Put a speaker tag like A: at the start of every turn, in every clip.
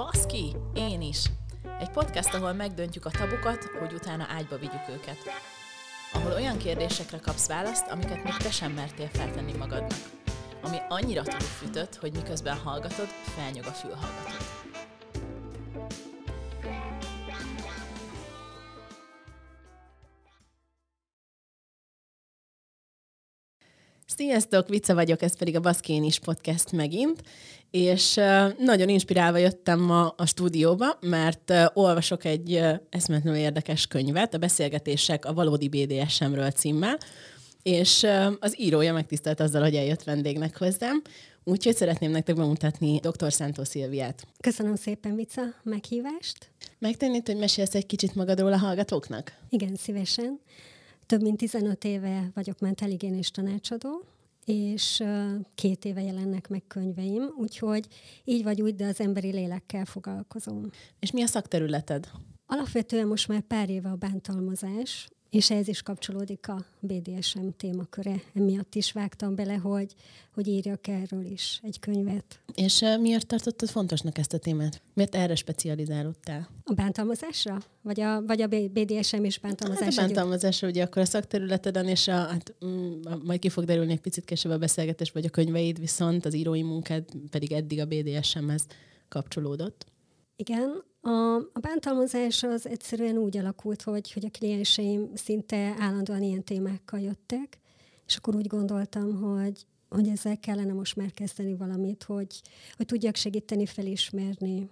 A: Baszki, én is! Egy podcast, ahol megdöntjük a tabukat, hogy utána ágyba vigyük őket. Ahol olyan kérdésekre kapsz választ, amiket még te sem mertél feltenni magadnak. Ami annyira túlfűtött, hogy miközben hallgatod, felnyog a fülhallgatód. Sziasztok, Vica vagyok, ez pedig a Baszkén is podcast megint, és nagyon inspirálva jöttem ma a stúdióba, mert olvasok egy eszmetlenül érdekes könyvet, a Beszélgetések a valódi BDSM-ről címmel, és az írója megtisztelt azzal, hogy eljött vendégnek hozzám, úgyhogy szeretném nektek bemutatni dr. Szántó Szilviát.
B: Köszönöm szépen, Vica, meghívást.
A: Megtennéd, hogy mesélsz egy kicsit magadról a hallgatóknak?
B: Igen, szívesen. Több mint 15 éve vagyok mentálhigiénés tanácsadó, és két éve jelennek meg könyveim, úgyhogy így vagy úgy, de az emberi lélekkel foglalkozom.
A: És mi a szakterületed?
B: Alapvetően most már pár éve a bántalmazás, és ez is kapcsolódik a BDSM témaköre. Emiatt is vágtam bele, hogy, hogy írjak erről is egy könyvet.
A: És miért tartottad fontosnak ezt a témát? Miért erre specializálódtál?
B: A bántalmazásra? Vagy a, vagy a BDSM és bántalmazás?
A: Hát a bántalmazásra ugye akkor a szakterületeden, és a, hát, mm, majd ki fog derülni egy picit később a beszélgetés, vagy a könyveid, viszont az írói munkád pedig eddig a BDSM-hez kapcsolódott.
B: Igen, a, a bántalmazás az egyszerűen úgy alakult, hogy, hogy a klienseim szinte állandóan ilyen témákkal jöttek, és akkor úgy gondoltam, hogy, hogy ezzel kellene most már kezdeni valamit, hogy, hogy tudjak segíteni felismerni,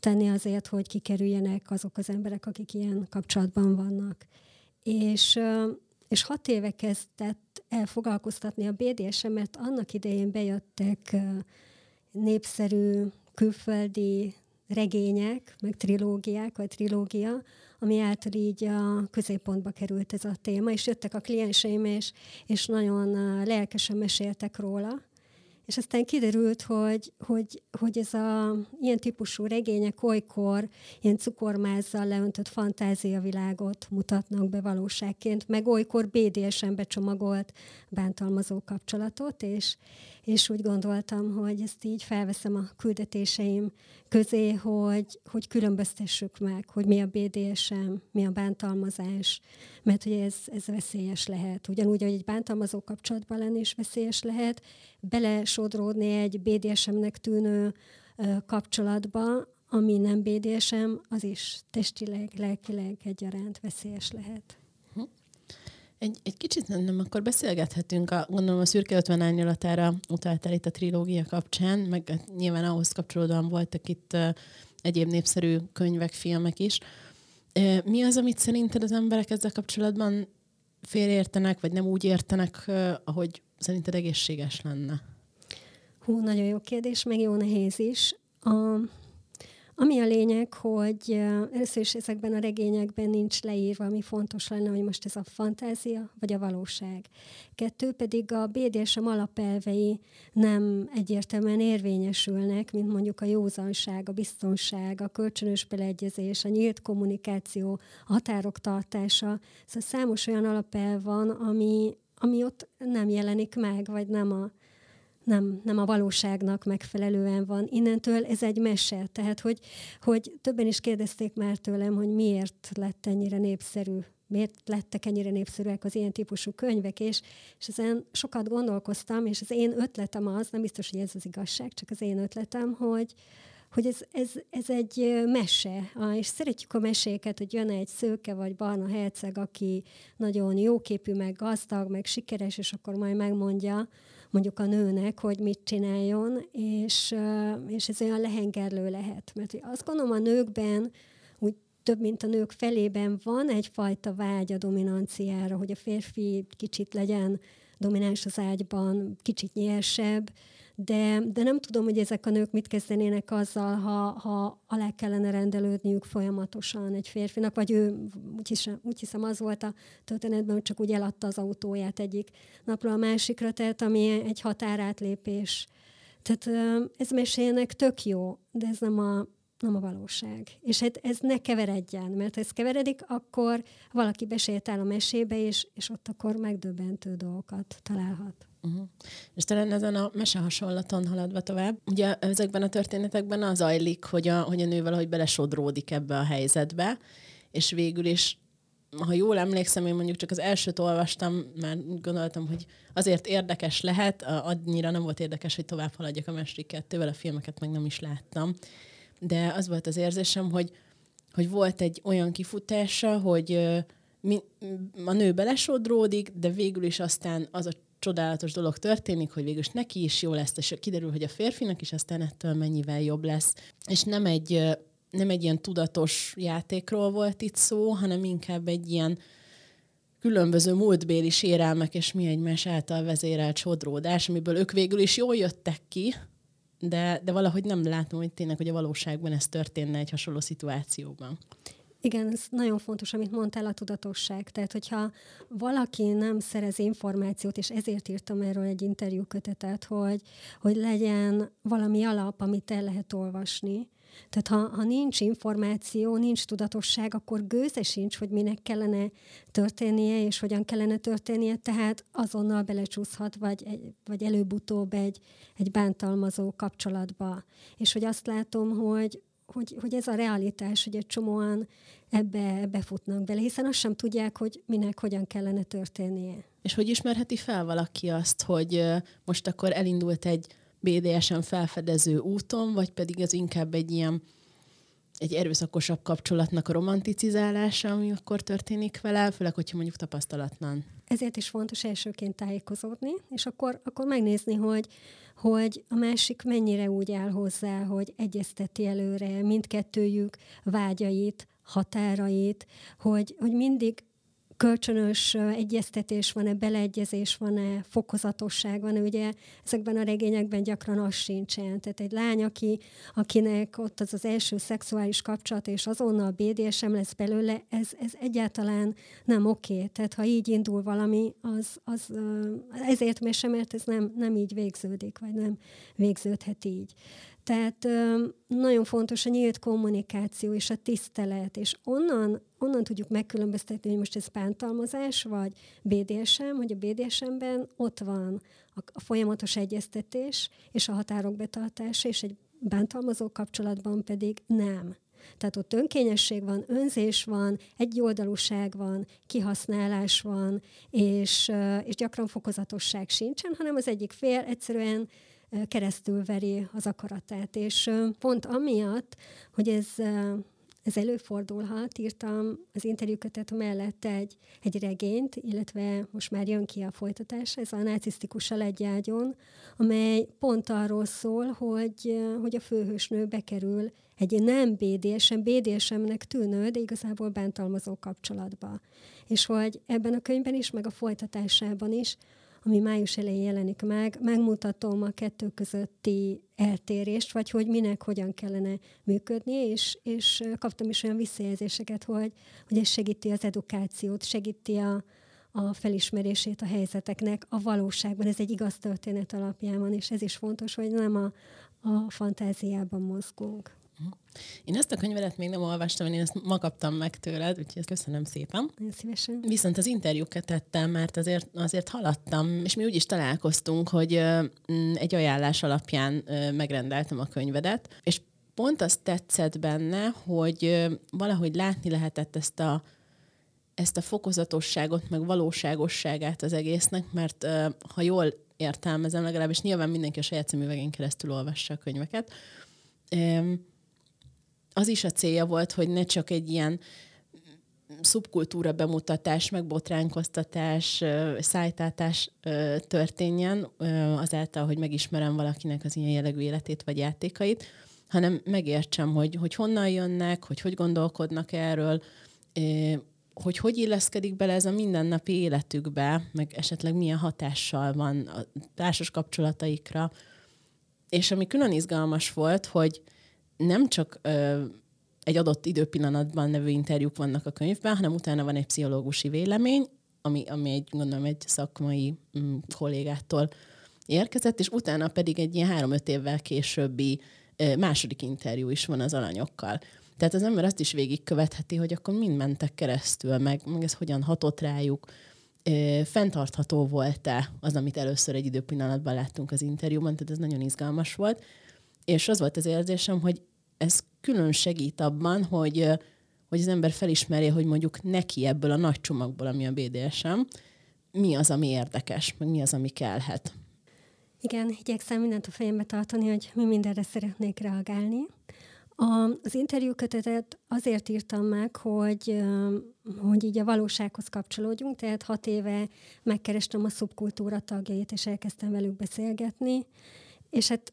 B: tenni azért, hogy kikerüljenek azok az emberek, akik ilyen kapcsolatban vannak. És, és hat éve kezdett el foglalkoztatni a BDSM, mert annak idején bejöttek népszerű külföldi regények, meg trilógiák, vagy trilógia, ami által így a középpontba került ez a téma, és jöttek a klienseim, és, és nagyon lelkesen meséltek róla. És aztán kiderült, hogy, hogy, hogy ez a ilyen típusú regények olykor ilyen cukormázzal leöntött fantáziavilágot mutatnak be valóságként, meg olykor BDSM-be csomagolt bántalmazó kapcsolatot, és, és úgy gondoltam, hogy ezt így felveszem a küldetéseim közé, hogy, hogy különböztessük meg, hogy mi a BDSM, mi a bántalmazás, mert hogy ez, ez veszélyes lehet. Ugyanúgy, hogy egy bántalmazó kapcsolatban lenni is veszélyes lehet, belesodródni egy BDSM-nek tűnő kapcsolatba, ami nem BDSM, az is testileg, lelkileg egyaránt veszélyes lehet.
A: Egy, egy kicsit nem, akkor beszélgethetünk, a, gondolom a szürke 50 árnyalatára utaltál itt a trilógia kapcsán, meg hát nyilván ahhoz kapcsolódóan voltak itt uh, egyéb népszerű könyvek, filmek is. Mi az, amit szerinted az emberek ezzel kapcsolatban félreértenek, vagy nem úgy értenek, uh, ahogy szerinted egészséges lenne?
B: Hú, nagyon jó kérdés, meg jó nehéz is. A, ami a lényeg, hogy először is ezekben a regényekben nincs leírva, ami fontos lenne, hogy most ez a fantázia vagy a valóság. Kettő pedig a BDSM alapelvei nem egyértelműen érvényesülnek, mint mondjuk a józanság, a biztonság, a kölcsönös beleegyezés, a nyílt kommunikáció, a határok tartása. Szóval számos olyan alapelv van, ami, ami ott nem jelenik meg, vagy nem a nem, nem a valóságnak megfelelően van. Innentől ez egy mese. Tehát, hogy, hogy többen is kérdezték már tőlem, hogy miért lett ennyire népszerű miért lettek ennyire népszerűek az ilyen típusú könyvek, és, és ezen sokat gondolkoztam, és az én ötletem az, nem biztos, hogy ez az igazság, csak az én ötletem, hogy, hogy ez, ez, ez egy mese, és szeretjük a meséket, hogy jön egy szőke vagy barna herceg, aki nagyon jóképű, meg gazdag, meg sikeres, és akkor majd megmondja, mondjuk a nőnek, hogy mit csináljon, és, és ez olyan lehengerlő lehet. Mert azt gondolom a nőkben, úgy több, mint a nők felében van egyfajta vágy a dominanciára, hogy a férfi kicsit legyen domináns az ágyban, kicsit nyersebb, de, de nem tudom, hogy ezek a nők mit kezdenének azzal, ha, ha alá kellene rendelődniük folyamatosan egy férfinak, vagy ő, úgy hiszem, úgy hiszem az volt a történetben, hogy csak úgy eladta az autóját egyik napról a másikra, tehát ami egy határátlépés. Tehát ez mesének tök jó, de ez nem a, nem a valóság. És hát ez ne keveredjen, mert ha ez keveredik, akkor valaki besétál a mesébe, és, és ott akkor megdöbbentő dolgokat találhat.
A: Uh-huh. És talán ezen a mese haladva tovább, ugye ezekben a történetekben az ajlik, hogy a, hogy a nő valahogy belesodródik ebbe a helyzetbe, és végül is ha jól emlékszem, én mondjuk csak az elsőt olvastam, mert gondoltam, hogy azért érdekes lehet, annyira nem volt érdekes, hogy tovább haladjak a második kettővel, a filmeket meg nem is láttam. De az volt az érzésem, hogy, hogy volt egy olyan kifutása, hogy a nő belesodródik, de végül is aztán az a csodálatos dolog történik, hogy végül is neki is jó lesz, és kiderül, hogy a férfinak is aztán ettől mennyivel jobb lesz. És nem egy, nem egy ilyen tudatos játékról volt itt szó, hanem inkább egy ilyen különböző múltbéli sérelmek és mi egymás által vezérelt sodródás, amiből ők végül is jól jöttek ki, de, de valahogy nem látom, hogy tényleg, hogy a valóságban ez történne egy hasonló szituációban.
B: Igen, ez nagyon fontos, amit mondtál, a tudatosság. Tehát, hogyha valaki nem szerez információt, és ezért írtam erről egy interjúkötetet, hogy, hogy legyen valami alap, amit el lehet olvasni, tehát ha, ha nincs információ, nincs tudatosság, akkor gőze sincs, hogy minek kellene történnie, és hogyan kellene történnie, tehát azonnal belecsúszhat, vagy, vagy előbb-utóbb egy, egy bántalmazó kapcsolatba. És hogy azt látom, hogy, hogy, hogy ez a realitás, hogy egy csomóan ebbe befutnak bele, hiszen azt sem tudják, hogy minek hogyan kellene történnie.
A: És hogy ismerheti fel valaki azt, hogy most akkor elindult egy BDSM felfedező úton, vagy pedig ez inkább egy ilyen egy erőszakosabb kapcsolatnak a romanticizálása, ami akkor történik vele, főleg, hogyha mondjuk tapasztalatlan.
B: Ezért is fontos elsőként tájékozódni, és akkor, akkor megnézni, hogy, hogy a másik mennyire úgy áll hozzá, hogy egyezteti előre mindkettőjük vágyait, határait, hogy, hogy mindig kölcsönös egyeztetés van-e, beleegyezés van-e, fokozatosság van-e, ugye ezekben a regényekben gyakran az sincsen. Tehát egy lány, aki, akinek ott az az első szexuális kapcsolat, és azonnal BDSM lesz belőle, ez, ez egyáltalán nem oké. Tehát ha így indul valami, az, az ezért még sem, mert ez nem, nem így végződik, vagy nem végződhet így. Tehát nagyon fontos a nyílt kommunikáció és a tisztelet, és onnan, onnan tudjuk megkülönböztetni, hogy most ez bántalmazás, vagy BDSM, hogy a BDSM-ben ott van a, a folyamatos egyeztetés és a határok betartása, és egy bántalmazó kapcsolatban pedig nem. Tehát ott önkényesség van, önzés van, egyoldalúság van, kihasználás van, és, és gyakran fokozatosság sincsen, hanem az egyik fél egyszerűen keresztül veri az akaratát. És pont amiatt, hogy ez, ez előfordulhat, írtam az interjúkötet mellett egy, egy regényt, illetve most már jön ki a folytatás, ez a nácisztikus a legyágyon, amely pont arról szól, hogy, hogy a főhősnő bekerül egy nem BDSM, BDSM-nek tűnő, de igazából bántalmazó kapcsolatba. És hogy ebben a könyvben is, meg a folytatásában is ami május elején jelenik meg, megmutatom a kettő közötti eltérést, vagy hogy minek hogyan kellene működni, és, és kaptam is olyan visszajelzéseket, hogy, hogy ez segíti az edukációt, segíti a, a felismerését a helyzeteknek a valóságban. Ez egy igaz történet alapján van, és ez is fontos, hogy nem a, a fantáziában mozgunk.
A: Én ezt a könyvedet még nem olvastam, én ezt ma kaptam meg tőled, úgyhogy ezt köszönöm szépen.
B: Nagyon szívesen.
A: Viszont az interjúkat tettem, mert azért, azért haladtam, és mi úgy is találkoztunk, hogy mm, egy ajánlás alapján megrendeltem a könyvedet, és pont azt tetszett benne, hogy valahogy látni lehetett ezt a ezt a fokozatosságot, meg valóságosságát az egésznek, mert ha jól értelmezem, legalábbis nyilván mindenki a saját szemüvegén keresztül olvassa a könyveket, az is a célja volt, hogy ne csak egy ilyen szubkultúra bemutatás, meg botránkoztatás, szájtátás történjen azáltal, hogy megismerem valakinek az ilyen jellegű életét vagy játékait, hanem megértsem, hogy, hogy honnan jönnek, hogy hogy gondolkodnak erről, hogy hogy illeszkedik bele ez a mindennapi életükbe, meg esetleg milyen hatással van a társas kapcsolataikra. És ami külön izgalmas volt, hogy nem csak ö, egy adott időpillanatban nevű interjúk vannak a könyvben, hanem utána van egy pszichológusi vélemény, ami, ami egy, gondolom, egy szakmai mm, kollégától érkezett, és utána pedig egy ilyen három-öt évvel későbbi ö, második interjú is van az alanyokkal. Tehát az ember azt is végigkövetheti, hogy akkor mind mentek keresztül, meg, meg ez hogyan hatott rájuk. fenntartható volt-e az, amit először egy időpillanatban láttunk az interjúban, tehát ez nagyon izgalmas volt. És az volt az érzésem, hogy ez külön segít abban, hogy, hogy az ember felismerje, hogy mondjuk neki ebből a nagy csomagból, ami a BDSM, mi az, ami érdekes, meg mi az, ami kellhet.
B: Igen, igyekszem mindent a fejembe tartani, hogy mi mindenre szeretnék reagálni. A, az interjúkötetet azért írtam meg, hogy, hogy így a valósághoz kapcsolódjunk, tehát hat éve megkerestem a szubkultúra tagjait, és elkezdtem velük beszélgetni, és hát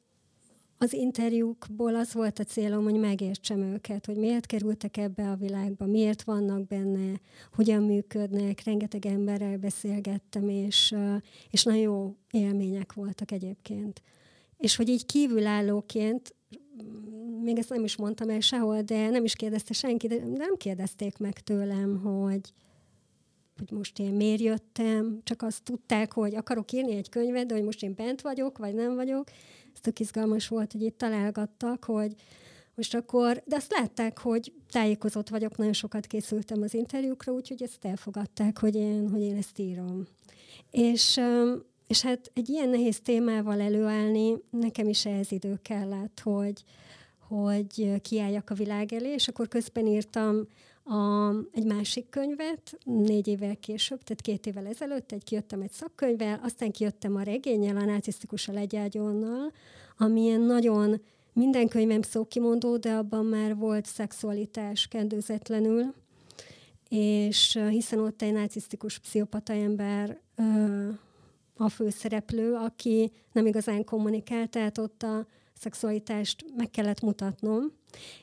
B: az interjúkból az volt a célom, hogy megértsem őket, hogy miért kerültek ebbe a világba, miért vannak benne, hogyan működnek, rengeteg emberrel beszélgettem, és, és nagyon jó élmények voltak egyébként. És hogy így kívülállóként még ezt nem is mondtam el sehol, de nem is kérdezte senki, de nem kérdezték meg tőlem, hogy, hogy most én miért jöttem, csak azt tudták, hogy akarok írni egy könyvet, de hogy most én bent vagyok, vagy nem vagyok. Ez tök izgalmas volt, hogy itt találgattak, hogy most akkor, de azt látták, hogy tájékozott vagyok, nagyon sokat készültem az interjúkra, úgyhogy ezt elfogadták, hogy én, hogy én ezt írom. És, és hát egy ilyen nehéz témával előállni, nekem is ehhez idő kellett, hogy, hogy kiálljak a világ elé, és akkor közben írtam a, egy másik könyvet, négy évvel később, tehát két évvel ezelőtt, egy kijöttem egy szakkönyvvel, aztán kijöttem a regényel, a narcisztikus a legyágyonnal, amilyen nagyon minden könyvem szókimondó, de abban már volt szexualitás kendőzetlenül, és hiszen ott egy narcisztikus pszichopata ember a főszereplő, aki nem igazán kommunikál, tehát ott a szexualitást meg kellett mutatnom.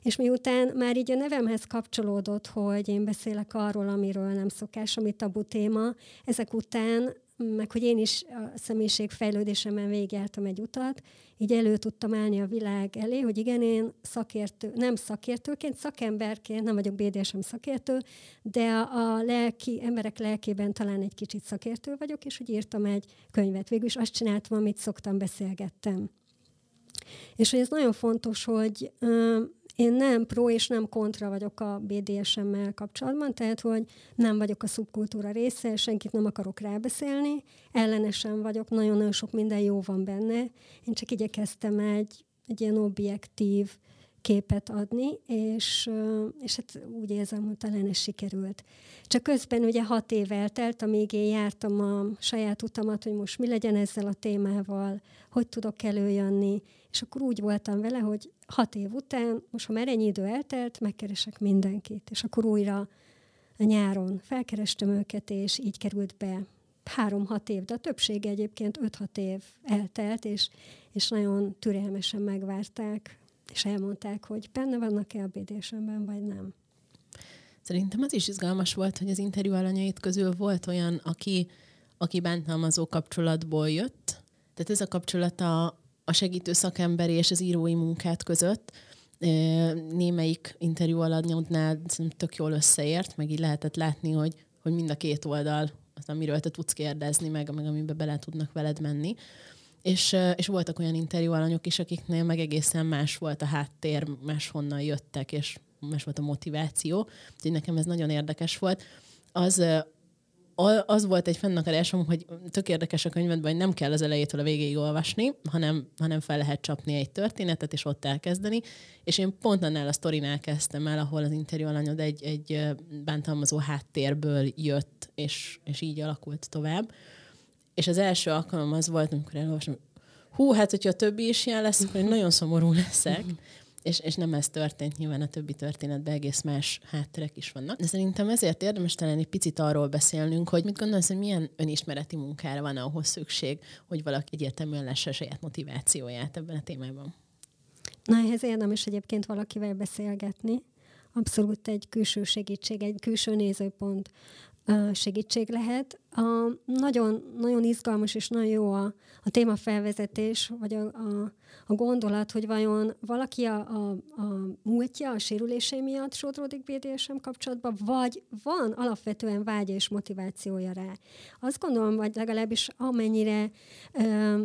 B: És miután már így a nevemhez kapcsolódott, hogy én beszélek arról, amiről nem szokás, ami tabu téma, ezek után meg hogy én is a személyiség fejlődésemen végigjártam egy utat, így elő tudtam állni a világ elé, hogy igen, én szakértő, nem szakértőként, szakemberként, nem vagyok BDSM szakértő, de a, lelki, emberek lelkében talán egy kicsit szakértő vagyok, és hogy írtam egy könyvet. Végül is azt csináltam, amit szoktam, beszélgettem. És hogy ez nagyon fontos, hogy én nem pro és nem kontra vagyok a BDSM-mel kapcsolatban, tehát hogy nem vagyok a szubkultúra része, senkit nem akarok rábeszélni, ellenesen vagyok, nagyon-nagyon sok minden jó van benne. Én csak igyekeztem egy, egy ilyen objektív képet adni, és, és hát úgy érzem, hogy talán ez sikerült. Csak közben ugye hat év eltelt, amíg én jártam a saját utamat, hogy most mi legyen ezzel a témával, hogy tudok előjönni, és akkor úgy voltam vele, hogy hat év után, most ha már ennyi idő eltelt, megkeresek mindenkit, és akkor újra a nyáron felkerestem őket, és így került be három-hat év, de a többsége egyébként öt-hat év eltelt, és, és nagyon türelmesen megvárták, és elmondták, hogy benne vannak-e a BDSM-ben, vagy nem.
A: Szerintem az is izgalmas volt, hogy az interjú alanyait közül volt olyan, aki, aki bántalmazó kapcsolatból jött. Tehát ez a kapcsolat a, segítő szakemberi és az írói munkát között némelyik interjú alanyodnál tök jól összeért, meg így lehetett látni, hogy, hogy mind a két oldal az, amiről te tudsz kérdezni, meg, meg amiben bele tudnak veled menni. És, és voltak olyan interjú alanyok is, akiknél meg egészen más volt a háttér, máshonnan jöttek, és más volt a motiváció. Úgyhogy nekem ez nagyon érdekes volt. Az, az volt egy fennakadásom, hogy tök érdekes a könyvedben, hogy nem kell az elejétől a végéig olvasni, hanem, hanem fel lehet csapni egy történetet, és ott elkezdeni. És én pont annál a sztorinál kezdtem el, ahol az interjú alanyod egy, egy bántalmazó háttérből jött, és, és így alakult tovább. És az első alkalom az volt, amikor elolvastam, hú, hát hogyha a többi is ilyen lesz, akkor én nagyon szomorú leszek. És, és nem ez történt, nyilván a többi történetben egész más hátterek is vannak. De szerintem ezért érdemes talán egy picit arról beszélnünk, hogy mit gondolsz, hogy milyen önismereti munkára van ahhoz szükség, hogy valaki egyértelműen lesse a saját motivációját ebben a témában.
B: Na, ehhez érdemes egyébként valakivel beszélgetni. Abszolút egy külső segítség, egy külső nézőpont segítség lehet. A, nagyon, nagyon izgalmas és nagyon jó a, a témafelvezetés, vagy a, a, a gondolat, hogy vajon valaki a, a, a múltja, a sérülései miatt sodródik BDSM kapcsolatban, vagy van alapvetően vágya és motivációja rá. Azt gondolom, vagy legalábbis amennyire ö,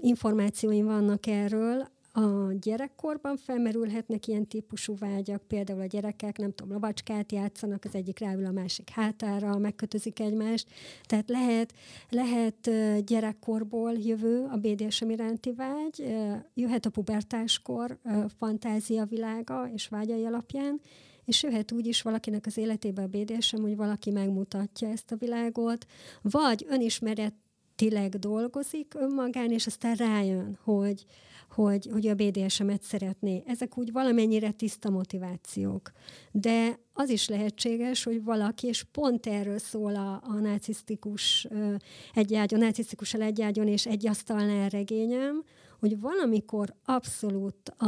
B: információim vannak erről, a gyerekkorban felmerülhetnek ilyen típusú vágyak, például a gyerekek, nem tudom, lovacskát játszanak, az egyik ráül a másik hátára, megkötözik egymást. Tehát lehet, lehet gyerekkorból jövő a BDSM iránti vágy, jöhet a pubertáskor fantázia világa és vágyai alapján, és jöhet úgy is valakinek az életébe a BDSM, hogy valaki megmutatja ezt a világot, vagy önismeretileg dolgozik önmagán, és aztán rájön, hogy, hogy, hogy a BDSM-et szeretné. Ezek úgy valamennyire tiszta motivációk. De az is lehetséges, hogy valaki, és pont erről szól a, a narcisztikus egyágyon, narcisztikus egyágyon és egy asztalnál regényem, hogy valamikor abszolút a,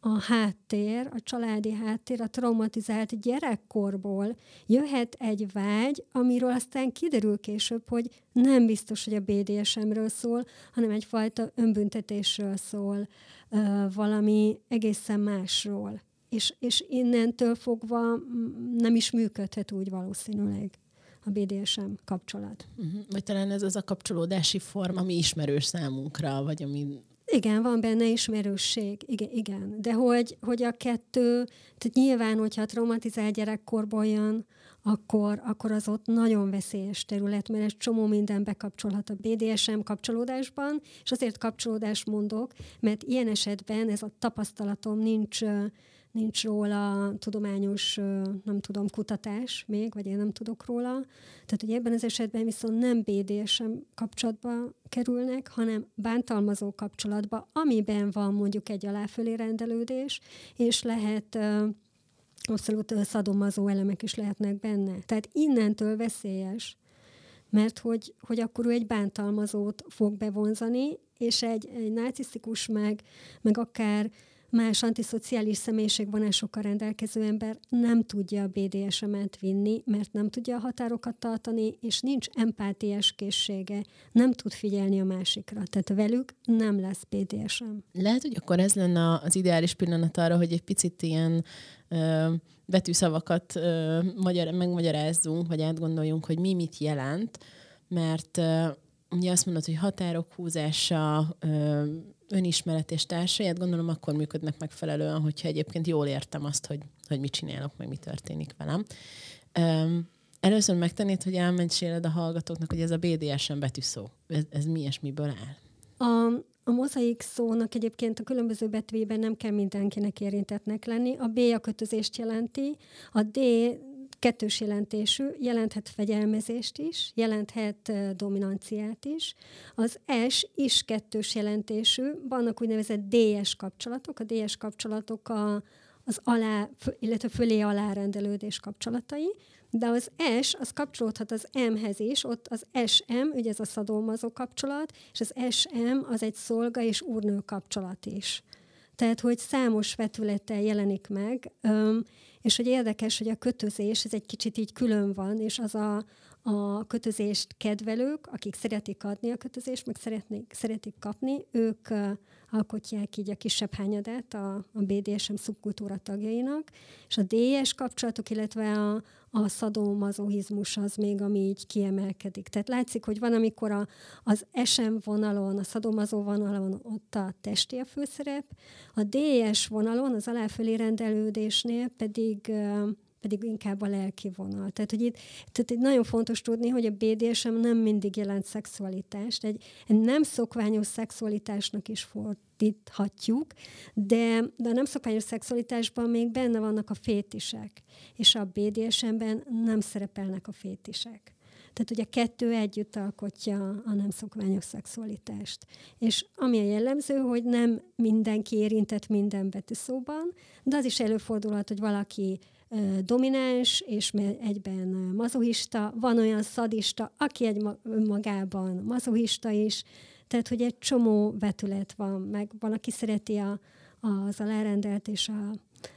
B: a háttér, a családi háttér, a traumatizált gyerekkorból jöhet egy vágy, amiről aztán kiderül később, hogy nem biztos, hogy a BDSM-ről szól, hanem egyfajta önbüntetésről szól, valami egészen másról. És, és innentől fogva nem is működhet úgy valószínűleg a BDSM kapcsolat.
A: Uh-huh. Vagy talán ez az a kapcsolódási forma, ami ismerős számunkra, vagy ami
B: igen, van benne ismerősség, igen, igen. De hogy, hogy a kettő, tehát nyilván, hogyha traumatizált gyerekkorból jön, akkor, akkor az ott nagyon veszélyes terület, mert egy csomó minden bekapcsolhat a BDSM kapcsolódásban, és azért kapcsolódás mondok, mert ilyen esetben ez a tapasztalatom nincs nincs róla tudományos, nem tudom, kutatás még, vagy én nem tudok róla. Tehát, hogy ebben az esetben viszont nem BDSM kapcsolatba kerülnek, hanem bántalmazó kapcsolatba, amiben van mondjuk egy aláfölé rendelődés, és lehet abszolút szadomazó elemek is lehetnek benne. Tehát innentől veszélyes, mert hogy, hogy akkor ő egy bántalmazót fog bevonzani, és egy, egy narcisztikus meg, meg akár más antiszociális személyiségvonásokkal rendelkező ember nem tudja a BDSM-et vinni, mert nem tudja a határokat tartani, és nincs empátiás készsége, nem tud figyelni a másikra. Tehát velük nem lesz BDSM.
A: Lehet, hogy akkor ez lenne az ideális pillanat arra, hogy egy picit ilyen ö, betűszavakat ö, magyar, megmagyarázzunk, vagy átgondoljunk, hogy mi mit jelent, mert ö, ugye azt mondod, hogy határok húzása, ö, önismeret és társaját, gondolom akkor működnek megfelelően, hogyha egyébként jól értem azt, hogy, hogy mit csinálok, meg mi történik velem. Um, először megtennéd, hogy elmentséled a hallgatóknak, hogy ez a BDSM betűszó. Ez, ez mi és miből áll?
B: A, a mozaik szónak egyébként a különböző betűjében nem kell mindenkinek érintetnek lenni. A B a kötözést jelenti, a D kettős jelentésű, jelenthet fegyelmezést is, jelenthet dominanciát is. Az S is kettős jelentésű, vannak úgynevezett DS kapcsolatok. A DS kapcsolatok a, az alá, illetve fölé alárendelődés kapcsolatai, de az S, az kapcsolódhat az M-hez is, ott az SM, ugye ez a szadómazó kapcsolat, és az SM az egy szolga és úrnő kapcsolat is. Tehát, hogy számos vetülettel jelenik meg, és hogy érdekes, hogy a kötözés, ez egy kicsit így külön van, és az a, a kötözést kedvelők, akik szeretik adni a kötözést, meg szeretnék, szeretik kapni, ők alkotják így a kisebb hányadát a, a BDSM szubkultúra tagjainak, és a DS kapcsolatok, illetve a, a szadomazohizmus az még, ami így kiemelkedik. Tehát látszik, hogy van, amikor a, az SM vonalon, a szadomazó vonalon ott a testi a főszerep, a DS vonalon, az aláfölé rendelődésnél pedig pedig inkább a lelki vonal. Tehát, hogy itt tehát egy nagyon fontos tudni, hogy a BDSM nem mindig jelent szexualitást. Egy, egy nem szokványos szexualitásnak is fordíthatjuk, de, de a nem szokványos szexualitásban még benne vannak a fétisek, és a BDSM-ben nem szerepelnek a fétisek. Tehát ugye kettő együtt alkotja a nem szokványos szexualitást. És ami a jellemző, hogy nem mindenki érintett minden betűszóban, de az is előfordulhat, hogy valaki domináns, és egyben mazohista, van olyan szadista, aki egy magában mazohista is, tehát, hogy egy csomó vetület van, meg van, aki szereti a, az alárendelt és a,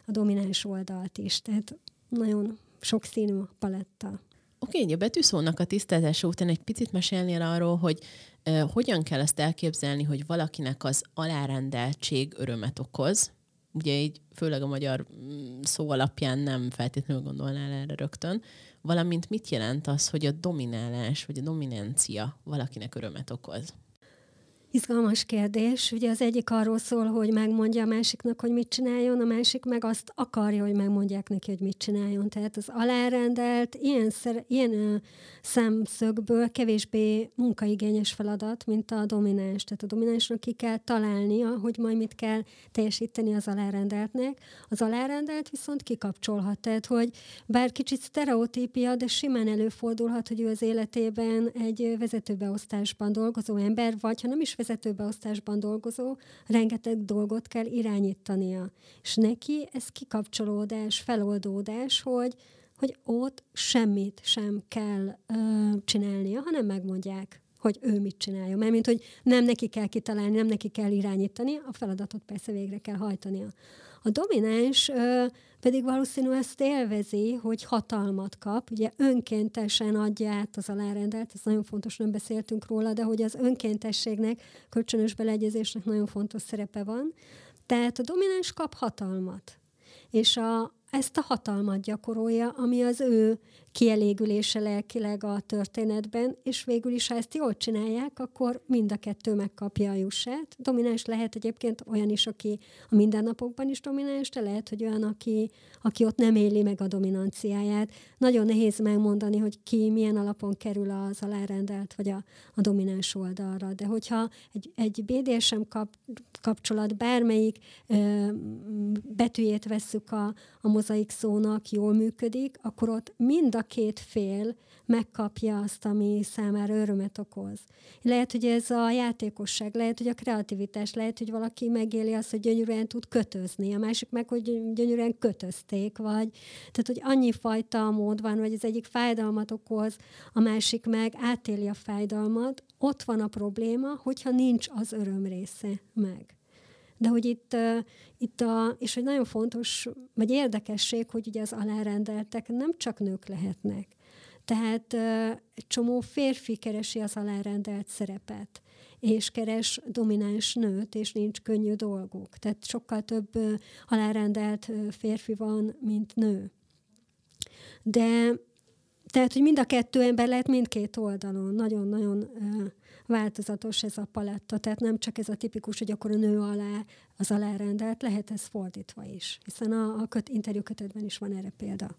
B: a domináns oldalt is, tehát nagyon sokszínű paletta.
A: Oké, okay, a betűszónak a tisztázása után egy picit mesélnél arról, hogy uh, hogyan kell ezt elképzelni, hogy valakinek az alárendeltség örömet okoz, ugye így főleg a magyar mm, szó alapján nem feltétlenül gondolnál erre rögtön, valamint mit jelent az, hogy a dominálás vagy a dominancia valakinek örömet okoz?
B: Izgalmas kérdés. Ugye az egyik arról szól, hogy megmondja a másiknak, hogy mit csináljon, a másik meg azt akarja, hogy megmondják neki, hogy mit csináljon. Tehát az alárendelt ilyen, szer- ilyen szemszögből kevésbé munkaigényes feladat, mint a domináns. Tehát a dominánsnak ki kell találnia, hogy majd mit kell teljesíteni az alárendeltnek. Az alárendelt viszont kikapcsolhat. Tehát, hogy bár kicsit sztereotípia, de simán előfordulhat, hogy ő az életében egy vezetőbeosztásban dolgozó ember, vagy ha nem is vezetőbeosztásban dolgozó, rengeteg dolgot kell irányítania. És neki ez kikapcsolódás, feloldódás, hogy, hogy ott semmit sem kell ö, csinálnia, hanem megmondják, hogy ő mit csináljon. Mert mint hogy nem neki kell kitalálni, nem neki kell irányítani, a feladatot persze végre kell hajtania. A domináns pedig valószínű ezt élvezi, hogy hatalmat kap, ugye önkéntesen adja át az alárendelt, ez nagyon fontos, nem beszéltünk róla, de hogy az önkéntességnek, kölcsönös beleegyezésnek nagyon fontos szerepe van. Tehát a domináns kap hatalmat. És a, ezt a hatalmat gyakorolja, ami az ő kielégülése lelkileg a történetben, és végül is, ha ezt jól csinálják, akkor mind a kettő megkapja a jussát. Domináns lehet egyébként olyan is, aki a mindennapokban is domináns, de lehet, hogy olyan, aki, aki ott nem éli meg a dominanciáját. Nagyon nehéz megmondani, hogy ki milyen alapon kerül az alárendelt, vagy a, a domináns oldalra. De hogyha egy, egy BDSM kap, kapcsolat bármelyik ö, betűjét vesszük a, a mozaik szónak, jól működik, akkor ott mind a a két fél megkapja azt, ami számára örömet okoz. Lehet, hogy ez a játékosság, lehet, hogy a kreativitás, lehet, hogy valaki megéli azt, hogy gyönyörűen tud kötözni, a másik meg, hogy gyönyörűen kötözték, vagy tehát, hogy annyi fajta mód van, vagy az egyik fájdalmat okoz, a másik meg átéli a fájdalmat, ott van a probléma, hogyha nincs az öröm része meg. De hogy itt, itt a, és hogy nagyon fontos, vagy érdekesség, hogy ugye az alárendeltek nem csak nők lehetnek. Tehát egy csomó férfi keresi az alárendelt szerepet, és keres domináns nőt, és nincs könnyű dolguk. Tehát sokkal több alárendelt férfi van, mint nő. De tehát, hogy mind a kettő ember lehet mindkét oldalon. Nagyon-nagyon változatos ez a paletta, tehát nem csak ez a tipikus, hogy akkor a nő alá az alárendelt, lehet ez fordítva is, hiszen a, a köt, interjúkötetben is van erre példa.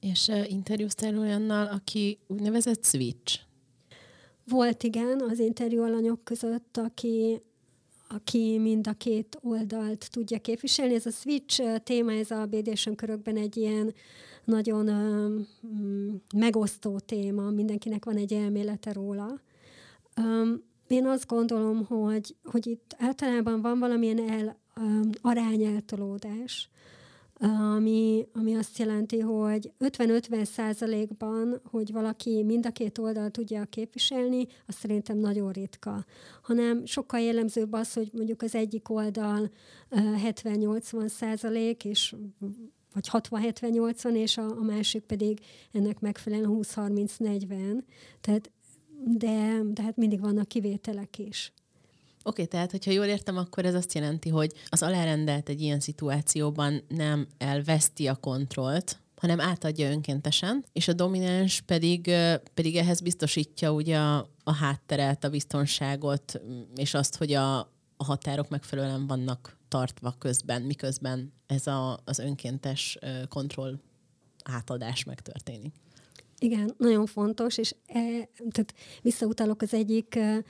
A: És uh, interjúztál olyannal, aki úgynevezett switch?
B: Volt igen, az interjú alanyok között, aki, aki mind a két oldalt tudja képviselni. Ez a switch téma, ez a BDSM körökben egy ilyen nagyon uh, megosztó téma, mindenkinek van egy elmélete róla. Um, én azt gondolom, hogy, hogy itt általában van valamilyen el, um, arányeltolódás, ami, ami azt jelenti, hogy 50-50 százalékban, hogy valaki mind a két oldal tudja képviselni, az szerintem nagyon ritka. Hanem sokkal jellemzőbb az, hogy mondjuk az egyik oldal 70-80 százalék, és vagy 60-70-80, és a, a másik pedig ennek megfelelően 20-30-40. Tehát de, de hát mindig vannak kivételek is.
A: Oké, okay, tehát, hogyha jól értem, akkor ez azt jelenti, hogy az alárendelt egy ilyen szituációban nem elveszti a kontrollt, hanem átadja önkéntesen, és a domináns pedig, pedig ehhez biztosítja ugye a, a hátteret, a biztonságot, és azt, hogy a, a határok megfelelően vannak tartva közben, miközben ez a, az önkéntes kontroll átadás megtörténik.
B: Igen, nagyon fontos, és e, tehát visszautalok az egyik e,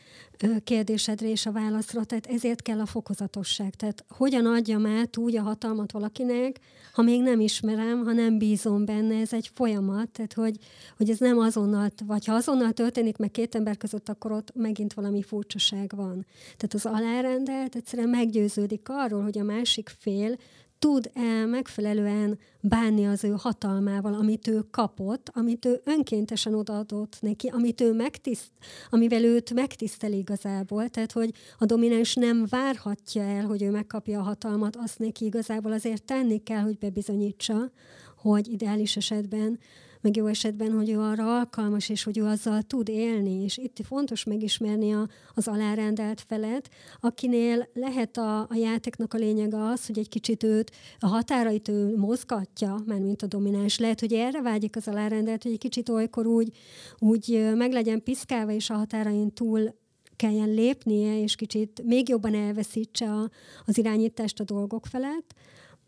B: kérdésedre és a válaszra, tehát ezért kell a fokozatosság. Tehát hogyan adjam át úgy a hatalmat valakinek, ha még nem ismerem, ha nem bízom benne, ez egy folyamat, tehát hogy, hogy ez nem azonnal, vagy ha azonnal történik meg két ember között, akkor ott megint valami furcsaság van. Tehát az alárendelt egyszerűen meggyőződik arról, hogy a másik fél tud-e megfelelően bánni az ő hatalmával, amit ő kapott, amit ő önkéntesen odaadott neki, amit ő megtiszt, amivel őt megtisztel igazából. Tehát, hogy a domináns nem várhatja el, hogy ő megkapja a hatalmat, azt neki igazából azért tenni kell, hogy bebizonyítsa, hogy ideális esetben meg jó esetben, hogy ő arra alkalmas, és hogy ő azzal tud élni. És itt fontos megismerni a, az alárendelt felet, akinél lehet a, a játéknak a lényege az, hogy egy kicsit őt, a határait ő mozgatja, mert mint a domináns. Lehet, hogy erre vágyik az alárendelt, hogy egy kicsit olykor úgy, úgy meg legyen piszkálva, és a határain túl kelljen lépnie, és kicsit még jobban elveszítse a, az irányítást a dolgok felett,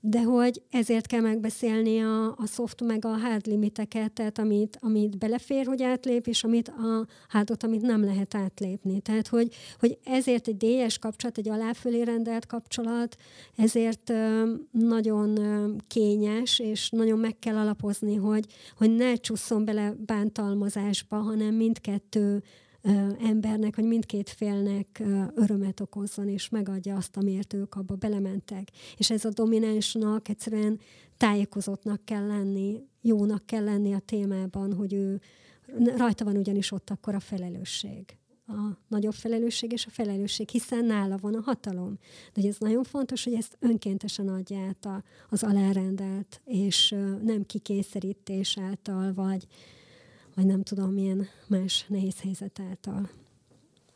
B: de hogy ezért kell megbeszélni a, a soft meg a hard limiteket, tehát amit, amit belefér, hogy átlép, és amit a hardot, amit nem lehet átlépni. Tehát, hogy, hogy ezért egy DS kapcsolat, egy aláfölé rendelt kapcsolat, ezért nagyon kényes, és nagyon meg kell alapozni, hogy, hogy ne csusszon bele bántalmazásba, hanem mindkettő embernek, hogy mindkét félnek örömet okozzon, és megadja azt, amiért ők abba belementek. És ez a dominánsnak egyszerűen tájékozottnak kell lenni, jónak kell lenni a témában, hogy ő rajta van ugyanis ott akkor a felelősség a nagyobb felelősség és a felelősség, hiszen nála van a hatalom. De ez nagyon fontos, hogy ezt önkéntesen adja át az alárendelt, és nem kikényszerítés által, vagy, vagy nem tudom, milyen más nehéz helyzet által.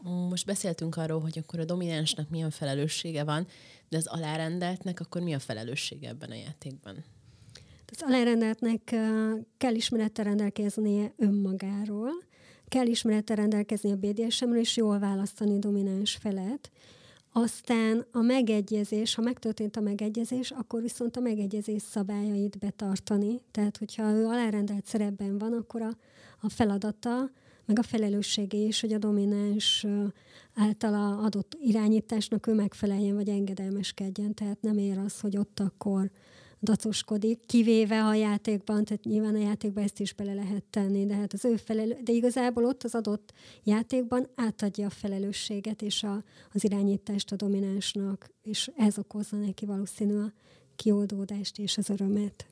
A: Most beszéltünk arról, hogy akkor a dominánsnak milyen felelőssége van, de az alárendeltnek akkor mi a felelőssége ebben a játékban?
B: Az alárendeltnek kell ismerettel rendelkeznie önmagáról, kell ismerettel rendelkezni a BDSM-ről, és jól választani domináns felet. Aztán a megegyezés, ha megtörtént a megegyezés, akkor viszont a megegyezés szabályait betartani. Tehát, hogyha ő alárendelt szerepben van, akkor a, a feladata, meg a felelőssége is, hogy a domináns általa adott irányításnak ő megfeleljen, vagy engedelmeskedjen. Tehát nem ér az, hogy ott akkor dacoskodik, kivéve a játékban, tehát nyilván a játékban ezt is bele lehet tenni, de hát az ő felelő, de igazából ott az adott játékban átadja a felelősséget és a, az irányítást a dominánsnak, és ez okozza neki valószínű a kioldódást és az örömet.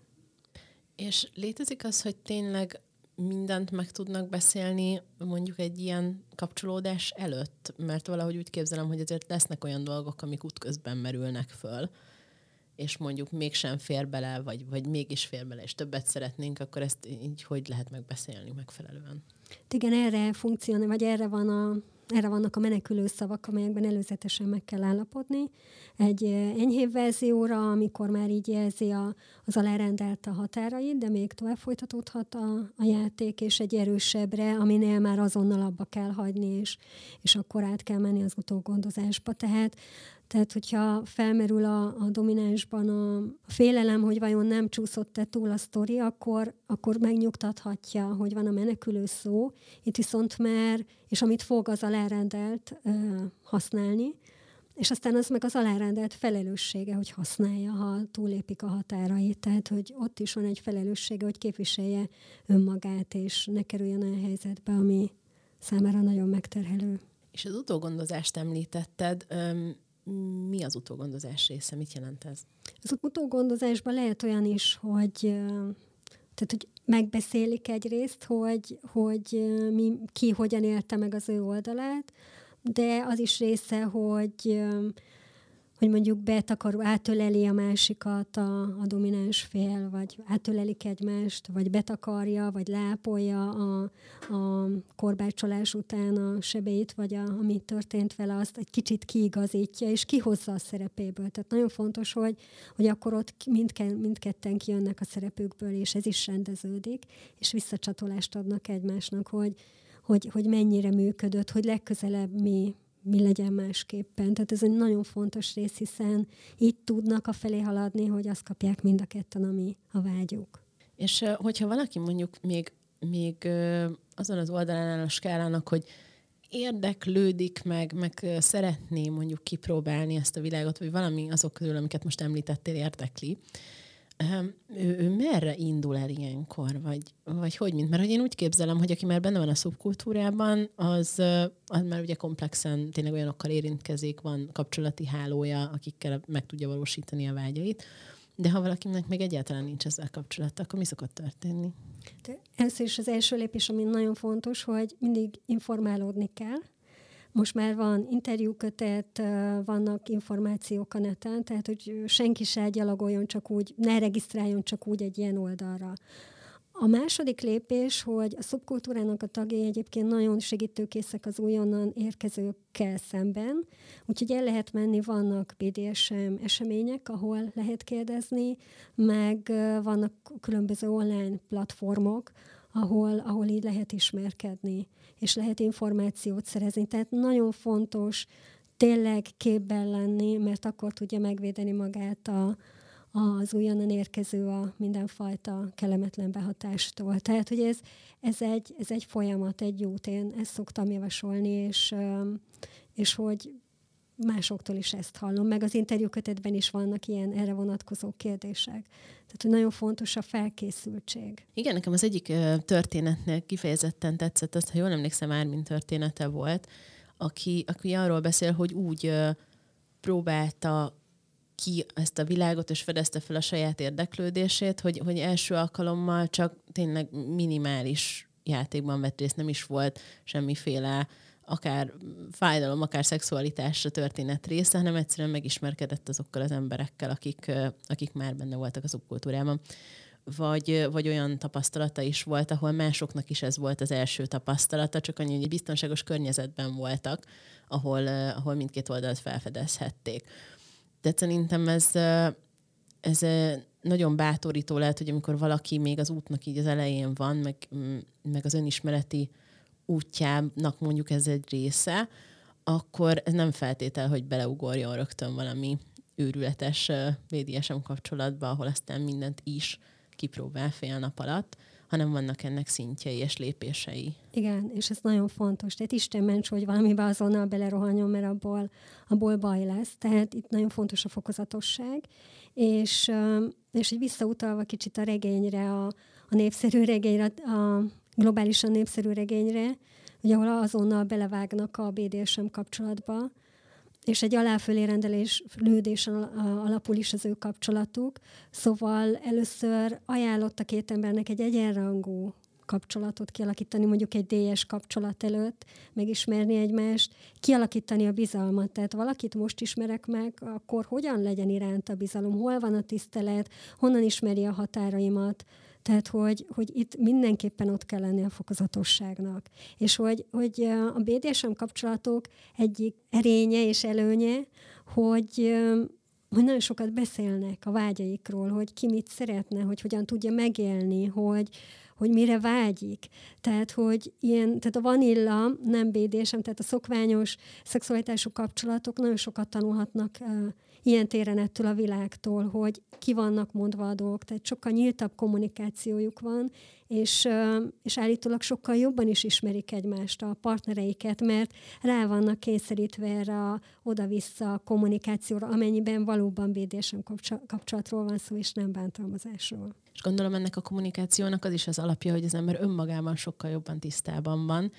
A: És létezik az, hogy tényleg mindent meg tudnak beszélni mondjuk egy ilyen kapcsolódás előtt? Mert valahogy úgy képzelem, hogy azért lesznek olyan dolgok, amik útközben merülnek föl, és mondjuk mégsem fér bele, vagy, vagy mégis fér bele, és többet szeretnénk, akkor ezt így hogy lehet megbeszélni megfelelően?
B: Igen, erre funkcionál, vagy erre van a erre vannak a menekülő szavak, amelyekben előzetesen meg kell állapodni. Egy enyhébb verzióra, amikor már így jelzi a, az alárendelt a határait, de még tovább folytatódhat a, a játék, és egy erősebbre, aminél már azonnal abba kell hagyni, és, és akkor át kell menni az utógondozásba. Tehát tehát, hogyha felmerül a, a dominánsban a, félelem, hogy vajon nem csúszott-e túl a sztori, akkor, akkor megnyugtathatja, hogy van a menekülő szó. Itt viszont már, és amit fog az alárendelt ö, használni, és aztán az meg az alárendelt felelőssége, hogy használja, ha túlépik a határait. Tehát, hogy ott is van egy felelőssége, hogy képviselje önmagát, és ne kerüljön olyan helyzetbe, ami számára nagyon megterhelő.
A: És az utógondozást említetted mi az utógondozás része? Mit jelent ez?
B: Az utógondozásban lehet olyan is, hogy tehát, hogy megbeszélik egyrészt, hogy, hogy mi, ki hogyan élte meg az ő oldalát, de az is része, hogy hogy mondjuk betakaró, átöleli a másikat a, a domináns fél, vagy átölelik egymást, vagy betakarja, vagy lápolja a, a korbácsolás után a sebeit, vagy a, ami történt vele, azt egy kicsit kiigazítja, és kihozza a szerepéből. Tehát nagyon fontos, hogy, hogy akkor ott mindke, mindketten kijönnek a szerepükből, és ez is rendeződik, és visszacsatolást adnak egymásnak, hogy, hogy, hogy mennyire működött, hogy legközelebb mi mi legyen másképpen. Tehát ez egy nagyon fontos rész, hiszen így tudnak a felé haladni, hogy azt kapják mind a ketten, ami a vágyuk.
A: És hogyha valaki mondjuk még, még azon az oldalán a skálának, hogy érdeklődik meg, meg szeretné mondjuk kipróbálni ezt a világot, vagy valami azok közül, amiket most említettél, érdekli, ő, ő merre indul el ilyenkor, vagy, vagy hogy mint? Mert hogy én úgy képzelem, hogy aki már benne van a szubkultúrában, az, az már ugye komplexen tényleg olyanokkal érintkezik, van kapcsolati hálója, akikkel meg tudja valósítani a vágyait. De ha valakinek még egyáltalán nincs ezzel kapcsolata, akkor mi szokott történni?
B: Ez is az első lépés, ami nagyon fontos, hogy mindig informálódni kell, most már van interjúkötet, vannak információk a neten, tehát hogy senki se gyalogoljon csak úgy, ne regisztráljon csak úgy egy ilyen oldalra. A második lépés, hogy a szubkultúrának a tagjai egyébként nagyon segítőkészek az újonnan érkezőkkel szemben, úgyhogy el lehet menni, vannak BDSM események, ahol lehet kérdezni, meg vannak különböző online platformok, ahol, ahol így lehet ismerkedni, és lehet információt szerezni. Tehát nagyon fontos tényleg képben lenni, mert akkor tudja megvédeni magát a, az újonnan érkező a mindenfajta kellemetlen behatástól. Tehát, hogy ez, ez, egy, ez egy folyamat, egy út, én ezt szoktam javasolni, és, és hogy másoktól is ezt hallom, meg az interjúkötetben is vannak ilyen erre vonatkozó kérdések. Tehát, hogy nagyon fontos a felkészültség.
A: Igen, nekem az egyik történetnél kifejezetten tetszett, azt, ha jól emlékszem, Ármin története volt, aki, aki arról beszél, hogy úgy próbálta ki ezt a világot, és fedezte fel a saját érdeklődését, hogy, hogy első alkalommal csak tényleg minimális játékban vett részt, nem is volt semmiféle akár fájdalom, akár szexualitásra történet része, hanem egyszerűen megismerkedett azokkal az emberekkel, akik, akik már benne voltak az subkultúrában. Vagy, vagy olyan tapasztalata is volt, ahol másoknak is ez volt az első tapasztalata, csak annyi, hogy biztonságos környezetben voltak, ahol, ahol mindkét oldalt felfedezhették. De szerintem ez, ez nagyon bátorító lehet, hogy amikor valaki még az útnak így az elején van, meg, meg az önismereti útjának mondjuk ez egy része, akkor nem feltétel, hogy beleugorjon rögtön valami őrületes BDSM kapcsolatba, ahol aztán mindent is kipróbál fél nap alatt, hanem vannak ennek szintjei és lépései.
B: Igen, és ez nagyon fontos. Tehát Isten ments, hogy valamibe azonnal belerohanjon, mert abból, abból baj lesz. Tehát itt nagyon fontos a fokozatosság. És, és így visszautalva kicsit a regényre, a, a népszerű regényre, a globálisan népszerű regényre, ugye ahol azonnal belevágnak a BDSM kapcsolatba, és egy aláfölé rendelés lődésen alapul is az ő kapcsolatuk. Szóval először ajánlott a két embernek egy egyenrangú kapcsolatot kialakítani, mondjuk egy DS kapcsolat előtt, megismerni egymást, kialakítani a bizalmat. Tehát valakit most ismerek meg, akkor hogyan legyen iránt a bizalom, hol van a tisztelet, honnan ismeri a határaimat, tehát, hogy, hogy itt mindenképpen ott kell lenni a fokozatosságnak. És hogy, hogy a BDSM kapcsolatok egyik erénye és előnye, hogy hogy nagyon sokat beszélnek a vágyaikról, hogy ki mit szeretne, hogy hogyan tudja megélni, hogy, hogy mire vágyik. Tehát, hogy ilyen, tehát a vanilla nem BDSM, tehát a szokványos szexualitású kapcsolatok nagyon sokat tanulhatnak uh, ilyen téren ettől a világtól, hogy ki vannak mondva a dolgok, tehát sokkal nyíltabb kommunikációjuk van, és, és állítólag sokkal jobban is ismerik egymást, a partnereiket, mert rá vannak kényszerítve erre a oda-vissza kommunikációra, amennyiben valóban BDSM kapcsolatról van szó, és nem bántalmazásról.
A: És gondolom ennek a kommunikációnak az is az alapja, hogy az ember önmagában sokkal jobban tisztában van,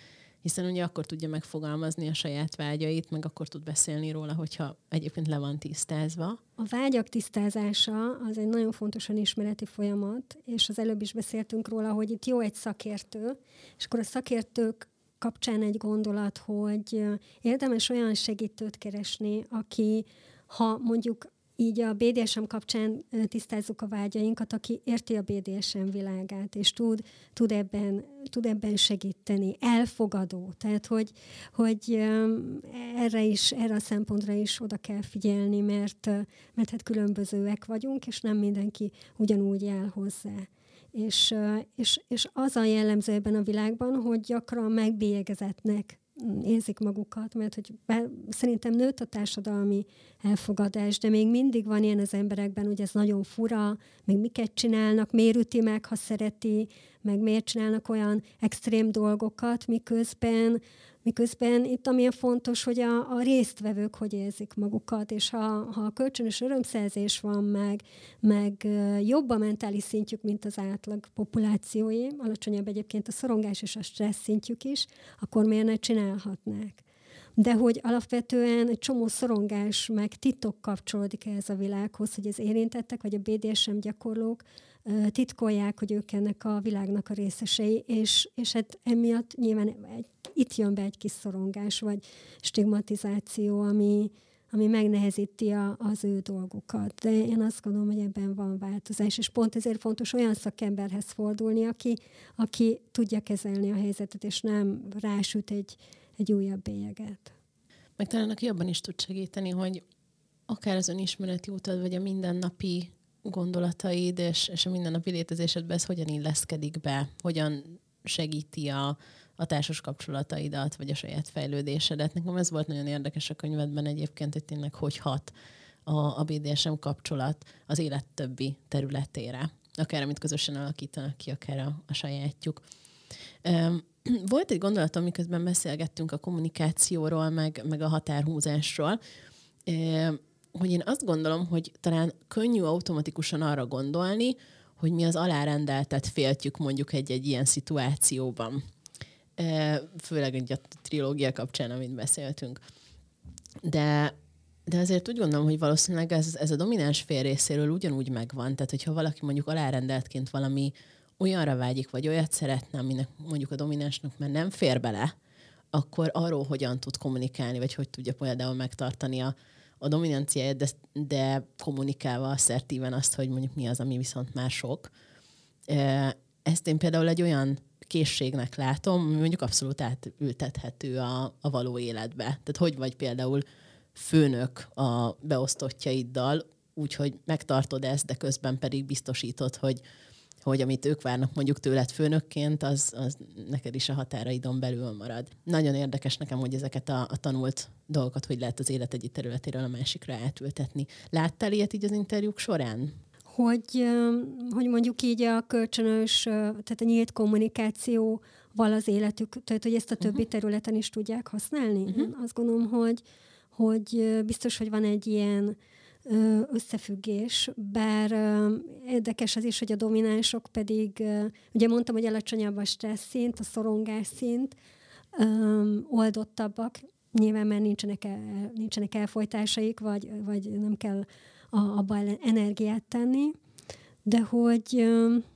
A: hiszen ugye akkor tudja megfogalmazni a saját vágyait, meg akkor tud beszélni róla, hogyha egyébként le van tisztázva.
B: A vágyak tisztázása az egy nagyon fontosan ismereti folyamat, és az előbb is beszéltünk róla, hogy itt jó egy szakértő, és akkor a szakértők kapcsán egy gondolat, hogy érdemes olyan segítőt keresni, aki ha mondjuk így a BDSM kapcsán tisztázzuk a vágyainkat, aki érti a BDSM világát, és tud, tud, ebben, tud ebben segíteni, elfogadó. Tehát, hogy, hogy erre is, erre a szempontra is oda kell figyelni, mert, mert hát különbözőek vagyunk, és nem mindenki ugyanúgy áll hozzá. És, és, és az a jellemző ebben a világban, hogy gyakran megbélyegezetnek érzik magukat, mert hogy szerintem nőtt a társadalmi elfogadás, de még mindig van ilyen az emberekben, hogy ez nagyon fura, meg miket csinálnak, miért üti meg, ha szereti, meg miért csinálnak olyan extrém dolgokat, miközben Miközben itt ami fontos, hogy a, a résztvevők hogy érzik magukat, és ha, ha a kölcsönös örömszerzés van meg, meg jobb a mentális szintjük, mint az átlag populációi, alacsonyabb egyébként a szorongás és a stressz szintjük is, akkor miért ne csinálhatnák? de hogy alapvetően egy csomó szorongás, meg titok kapcsolódik ehhez a világhoz, hogy az érintettek, vagy a BDSM gyakorlók titkolják, hogy ők ennek a világnak a részesei, és, és hát emiatt nyilván egy, itt jön be egy kis szorongás, vagy stigmatizáció, ami, ami megnehezíti a, az ő dolgukat. De én azt gondolom, hogy ebben van változás, és pont ezért fontos olyan szakemberhez fordulni, aki, aki tudja kezelni a helyzetet, és nem rásüt egy, egy újabb bélyeget.
A: Meg talán aki abban is tud segíteni, hogy akár az önismereti utad, vagy a mindennapi gondolataid és, és a mindennapi létezésedben ez hogyan illeszkedik be, hogyan segíti a, a társas kapcsolataidat, vagy a saját fejlődésedet. Nekem ez volt nagyon érdekes a könyvedben egyébként, hogy tényleg hogy hat a, a BDSM kapcsolat az élet többi területére. Akár amit közösen alakítanak ki, akár a, a sajátjuk. Volt egy gondolatom, miközben beszélgettünk a kommunikációról, meg, meg a határhúzásról, hogy én azt gondolom, hogy talán könnyű automatikusan arra gondolni, hogy mi az alárendeltet féltjük mondjuk egy-egy ilyen szituációban. Főleg egy a trilógia kapcsán, amit beszéltünk. De, de azért úgy gondolom, hogy valószínűleg ez, ez a domináns fél részéről ugyanúgy megvan. Tehát, hogyha valaki mondjuk alárendeltként valami olyanra vágyik, vagy olyat szeretne, aminek mondjuk a dominánsnak már nem fér bele, akkor arról hogyan tud kommunikálni, vagy hogy tudja például megtartani a, a dominanciáját, de, de kommunikálva asszertíven azt, hogy mondjuk mi az, ami viszont már sok. Ezt én például egy olyan készségnek látom, ami mondjuk abszolút átültethető a, a való életbe. Tehát hogy vagy például főnök a beosztottjaiddal, úgyhogy megtartod ezt, de közben pedig biztosítod, hogy, hogy amit ők várnak mondjuk tőled főnökként, az, az neked is a határaidon belül marad. Nagyon érdekes nekem, hogy ezeket a, a tanult dolgokat, hogy lehet az élet egyik területéről a másikra átültetni. Láttál ilyet így az interjúk során?
B: Hogy, hogy mondjuk így a kölcsönös, tehát a nyílt kommunikáció val az életük, tehát hogy ezt a többi uh-huh. területen is tudják használni. Uh-huh. Én azt gondolom, hogy, hogy biztos, hogy van egy ilyen összefüggés, bár érdekes az is, hogy a dominánsok pedig, ugye mondtam, hogy alacsonyabb a stressz szint, a szorongás szint, oldottabbak, nyilván mert nincsenek, el, nincsenek elfolytásaik, vagy, vagy nem kell a, abba energiát tenni, de hogy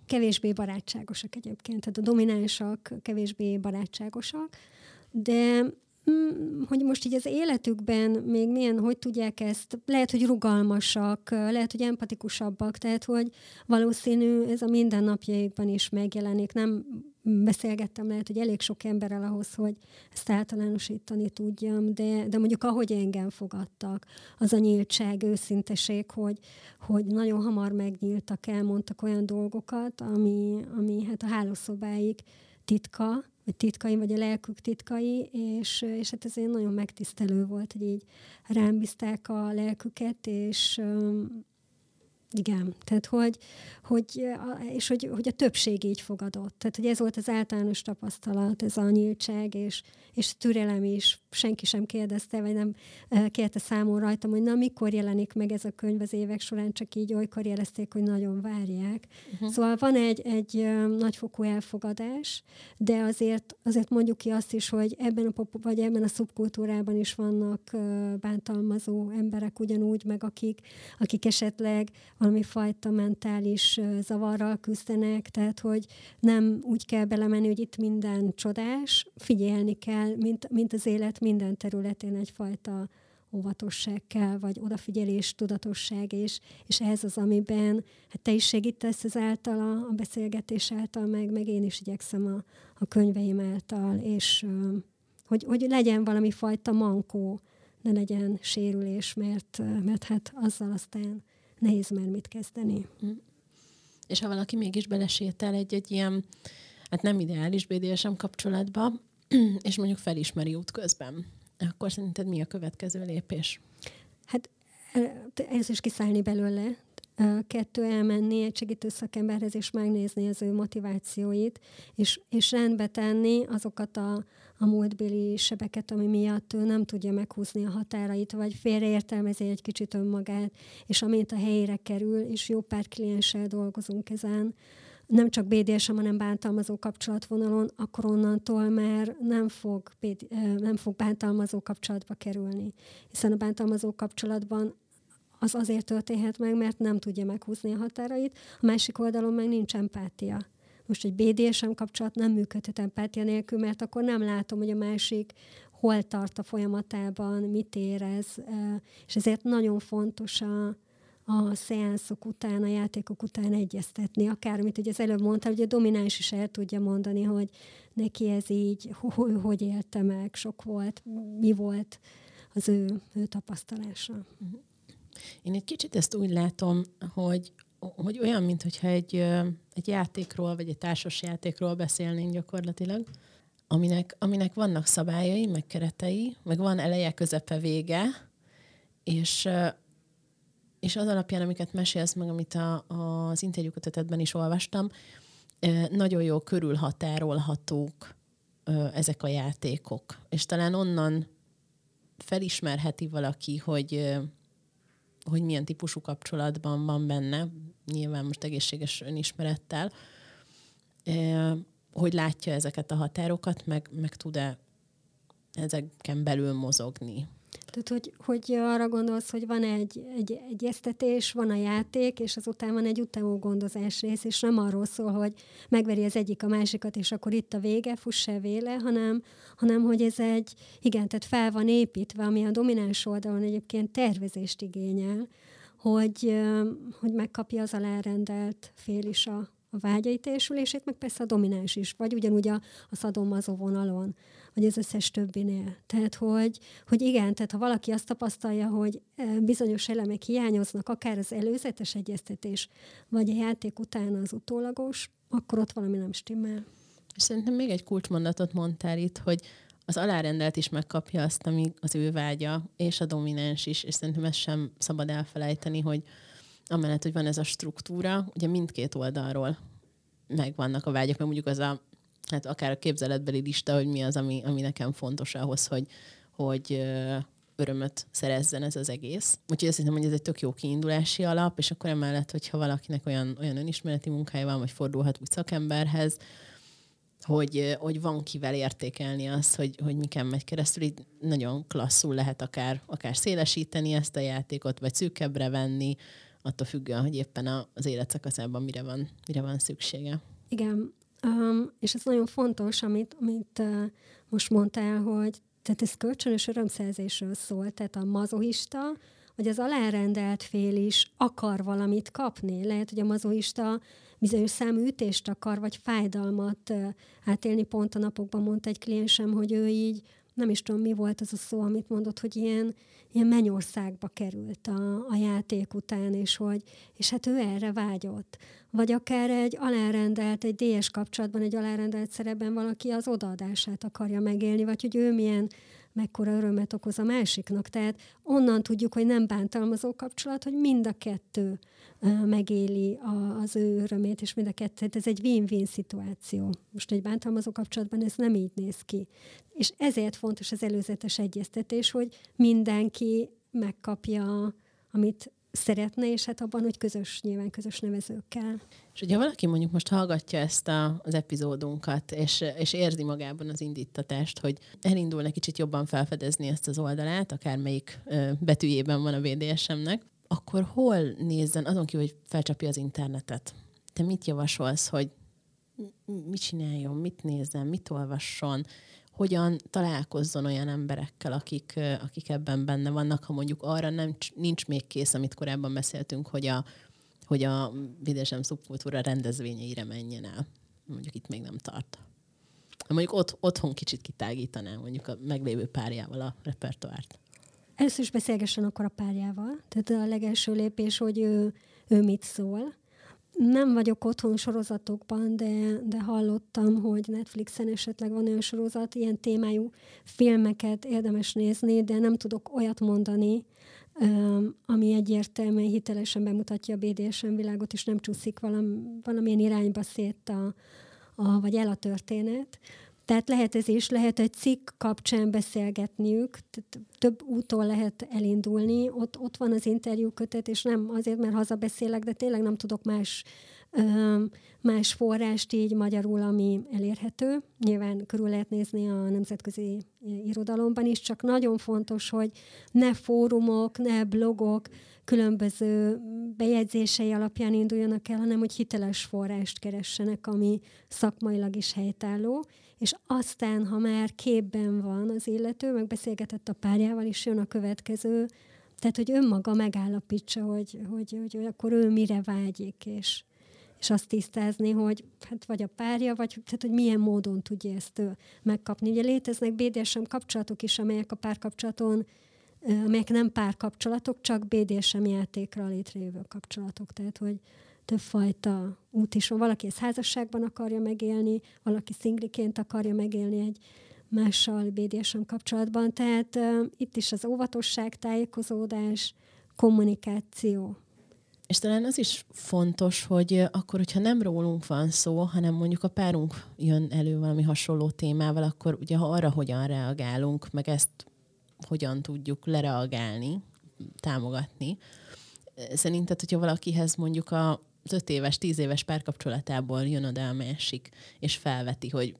B: kevésbé barátságosak egyébként. Tehát a dominánsak kevésbé barátságosak, de hogy most így az életükben még milyen, hogy tudják ezt, lehet, hogy rugalmasak, lehet, hogy empatikusabbak, tehát, hogy valószínű ez a mindennapjaikban is megjelenik. Nem beszélgettem lehet, hogy elég sok emberrel ahhoz, hogy ezt általánosítani tudjam, de, de mondjuk ahogy engem fogadtak, az a nyíltság, őszinteség, hogy, hogy nagyon hamar megnyíltak, elmondtak olyan dolgokat, ami, ami hát a hálószobáig titka, vagy titkai, vagy a lelkük titkai, és, és hát ez nagyon megtisztelő volt, hogy így rám bízták a lelküket, és igen, tehát hogy, hogy, és hogy, hogy a többség így fogadott. Tehát, hogy ez volt az általános tapasztalat, ez a nyíltság, és, és türelem is. Senki sem kérdezte, vagy nem kérte számon rajtam, hogy na, mikor jelenik meg ez a könyv az évek során, csak így olykor jelezték, hogy nagyon várják. Uh-huh. Szóval van egy, egy nagyfokú elfogadás, de azért, azért mondjuk ki azt is, hogy ebben a, pop- vagy ebben a szubkultúrában is vannak bántalmazó emberek ugyanúgy, meg akik, akik esetleg valami fajta mentális zavarral küzdenek, tehát hogy nem úgy kell belemenni, hogy itt minden csodás, figyelni kell, mint, mint az élet minden területén egyfajta óvatosság kell, vagy odafigyelés, tudatosság, és, és ez az, amiben hát te is segítesz ezáltal a, a beszélgetés által, meg, meg én is igyekszem a, a könyveim által, és hogy, hogy legyen valami fajta mankó, ne legyen sérülés, mert, mert hát azzal aztán nehéz már mit kezdeni. Mm.
A: És ha valaki mégis belesétál egy-egy ilyen, hát nem ideális BDSM kapcsolatba, és mondjuk felismeri útközben, akkor szerinted mi a következő lépés?
B: Hát ez is kiszállni belőle, kettő elmenni egy segítő szakemberhez és megnézni az ő motivációit, és, és rendbe tenni azokat a, a múltbéli sebeket, ami miatt ő nem tudja meghúzni a határait, vagy félreértelmezi egy kicsit önmagát, és amint a helyére kerül, és jó pár klienssel dolgozunk ezen, nem csak BDSM, hanem bántalmazó kapcsolatvonalon, akkor onnantól már nem fog, nem fog bántalmazó kapcsolatba kerülni. Hiszen a bántalmazó kapcsolatban az azért történhet meg, mert nem tudja meghúzni a határait, a másik oldalon meg nincs empátia. Most egy BDSM kapcsolat nem működhet empátia nélkül, mert akkor nem látom, hogy a másik hol tart a folyamatában, mit érez, és ezért nagyon fontos a, a szeánszok után, a játékok után egyeztetni, akármit, ugye az előbb mondtam, hogy a domináns is el tudja mondani, hogy neki ez így, hogy, hogy élte meg, sok volt, mi volt az ő, ő tapasztalása. Uh-huh.
A: Én egy kicsit ezt úgy látom, hogy hogy olyan, mintha egy, egy játékról, vagy egy társas játékról beszélnénk gyakorlatilag, aminek, aminek vannak szabályai, meg keretei, meg van eleje, közepe, vége, és, és az alapján, amiket mesélsz meg, amit a, az interjúkötetetben is olvastam, nagyon jó körülhatárolhatók ezek a játékok. És talán onnan felismerheti valaki, hogy, hogy milyen típusú kapcsolatban van benne, nyilván most egészséges önismerettel, hogy látja ezeket a határokat, meg, meg tud-e ezeken belül mozogni.
B: Tehát, hogy, hogy arra gondolsz, hogy van egy, egy egyeztetés, van a játék, és azután van egy utánó gondozás rész, és nem arról szól, hogy megveri az egyik a másikat, és akkor itt a vége, fuss el véle, hanem, hanem hogy ez egy, igen, tehát fel van építve, ami a domináns oldalon egyébként tervezést igényel, hogy, hogy megkapja az alárendelt fél is a, a vágyai teljesülését, meg persze a domináns is, vagy ugyanúgy a, a szadomazó vonalon, vagy az összes többinél. Tehát, hogy, hogy igen, tehát ha valaki azt tapasztalja, hogy e, bizonyos elemek hiányoznak, akár az előzetes egyeztetés, vagy a játék után az utólagos, akkor ott valami nem stimmel.
A: És szerintem még egy kulcsmondatot mondtál itt, hogy az alárendelt is megkapja azt, ami az ő vágya, és a domináns is, és szerintem ezt sem szabad elfelejteni, hogy amellett, hogy van ez a struktúra, ugye mindkét oldalról megvannak a vágyak, mert mondjuk az a, hát akár a képzeletbeli lista, hogy mi az, ami, ami nekem fontos ahhoz, hogy, hogy örömöt szerezzen ez az egész. Úgyhogy azt hiszem, hogy ez egy tök jó kiindulási alap, és akkor emellett, hogyha valakinek olyan, olyan önismereti munkája van, vagy fordulhat úgy szakemberhez, hogy, hogy van kivel értékelni azt, hogy, hogy miken megy keresztül. Így nagyon klasszul lehet akár, akár szélesíteni ezt a játékot, vagy szűkebbre venni, attól függően, hogy éppen az életszakaszában mire van, mire van szüksége.
B: Igen, um, és ez nagyon fontos, amit, amit uh, most mondtál, hogy tehát ez kölcsönös örömszerzésről szól, tehát a mazohista, hogy az alárendelt fél is akar valamit kapni. Lehet, hogy a mazohista bizonyos számú ütést akar, vagy fájdalmat átélni. Pont a napokban mondta egy kliensem, hogy ő így nem is tudom, mi volt az a szó, amit mondott, hogy ilyen, ilyen mennyországba került a, a játék után, és hogy, és hát ő erre vágyott. Vagy akár egy alárendelt, egy DS kapcsolatban, egy alárendelt szerepben valaki az odaadását akarja megélni, vagy hogy ő milyen mekkora örömet okoz a másiknak. Tehát onnan tudjuk, hogy nem bántalmazó kapcsolat, hogy mind a kettő megéli a, az ő örömét, és mind a kettő, ez egy win-win szituáció. Most egy bántalmazó kapcsolatban ez nem így néz ki. És ezért fontos az előzetes egyeztetés, hogy mindenki megkapja, amit szeretne, és hát abban, hogy közös, nyilván közös nevezőkkel.
A: És hogyha valaki mondjuk most hallgatja ezt a, az epizódunkat, és, és érzi magában az indítatást, hogy elindulna kicsit jobban felfedezni ezt az oldalát, akármelyik ö, betűjében van a BDSM-nek, akkor hol nézzen, azon kívül, hogy felcsapja az internetet? Te mit javasolsz, hogy mit csináljon, mit nézzen, mit olvasson, hogyan találkozzon olyan emberekkel, akik, akik ebben benne vannak, ha mondjuk arra nem, nincs még kész, amit korábban beszéltünk, hogy a, hogy a videsem szubkultúra rendezvényeire menjen el. Mondjuk itt még nem tart. Mondjuk ott, otthon kicsit kitágítaná mondjuk a meglévő párjával a repertoárt.
B: Először is beszélgessen akkor a párjával. Tehát a legelső lépés, hogy ő, ő mit szól nem vagyok otthon sorozatokban, de, de hallottam, hogy Netflixen esetleg van olyan sorozat, ilyen témájú filmeket érdemes nézni, de nem tudok olyat mondani, ami egyértelműen hitelesen bemutatja a BDSM világot, és nem csúszik valam, valamilyen irányba szét a, a, vagy el a történet. Tehát lehet ez is, lehet egy cikk kapcsán beszélgetniük, tehát több úton lehet elindulni, ott, ott van az interjúkötet, és nem azért, mert hazabeszélek, de tényleg nem tudok más, más forrást így magyarul, ami elérhető. Nyilván körül lehet nézni a nemzetközi irodalomban is, csak nagyon fontos, hogy ne fórumok, ne blogok, különböző bejegyzései alapján induljanak el, hanem hogy hiteles forrást keressenek, ami szakmailag is helytálló, és aztán, ha már képben van az illető, megbeszélgetett a párjával, is jön a következő, tehát, hogy önmaga megállapítsa, hogy, hogy, hogy, hogy akkor ő mire vágyik, és, és azt tisztázni, hogy hát vagy a párja, vagy tehát, hogy milyen módon tudja ezt megkapni. Ugye léteznek BDSM kapcsolatok is, amelyek a párkapcsolaton amelyek nem párkapcsolatok, csak BDSM játékra létrejövő kapcsolatok. Tehát, hogy többfajta út is van. Valaki ezt házasságban akarja megélni, valaki szingliként akarja megélni egy mással BDSM kapcsolatban. Tehát uh, itt is az óvatosság, tájékozódás, kommunikáció.
A: És talán az is fontos, hogy akkor, hogyha nem rólunk van szó, hanem mondjuk a párunk jön elő valami hasonló témával, akkor ugye ha arra hogyan reagálunk, meg ezt hogyan tudjuk lereagálni, támogatni. Szerinted, hogyha valakihez mondjuk a öt éves, tíz éves párkapcsolatából jön oda a másik, és felveti, hogy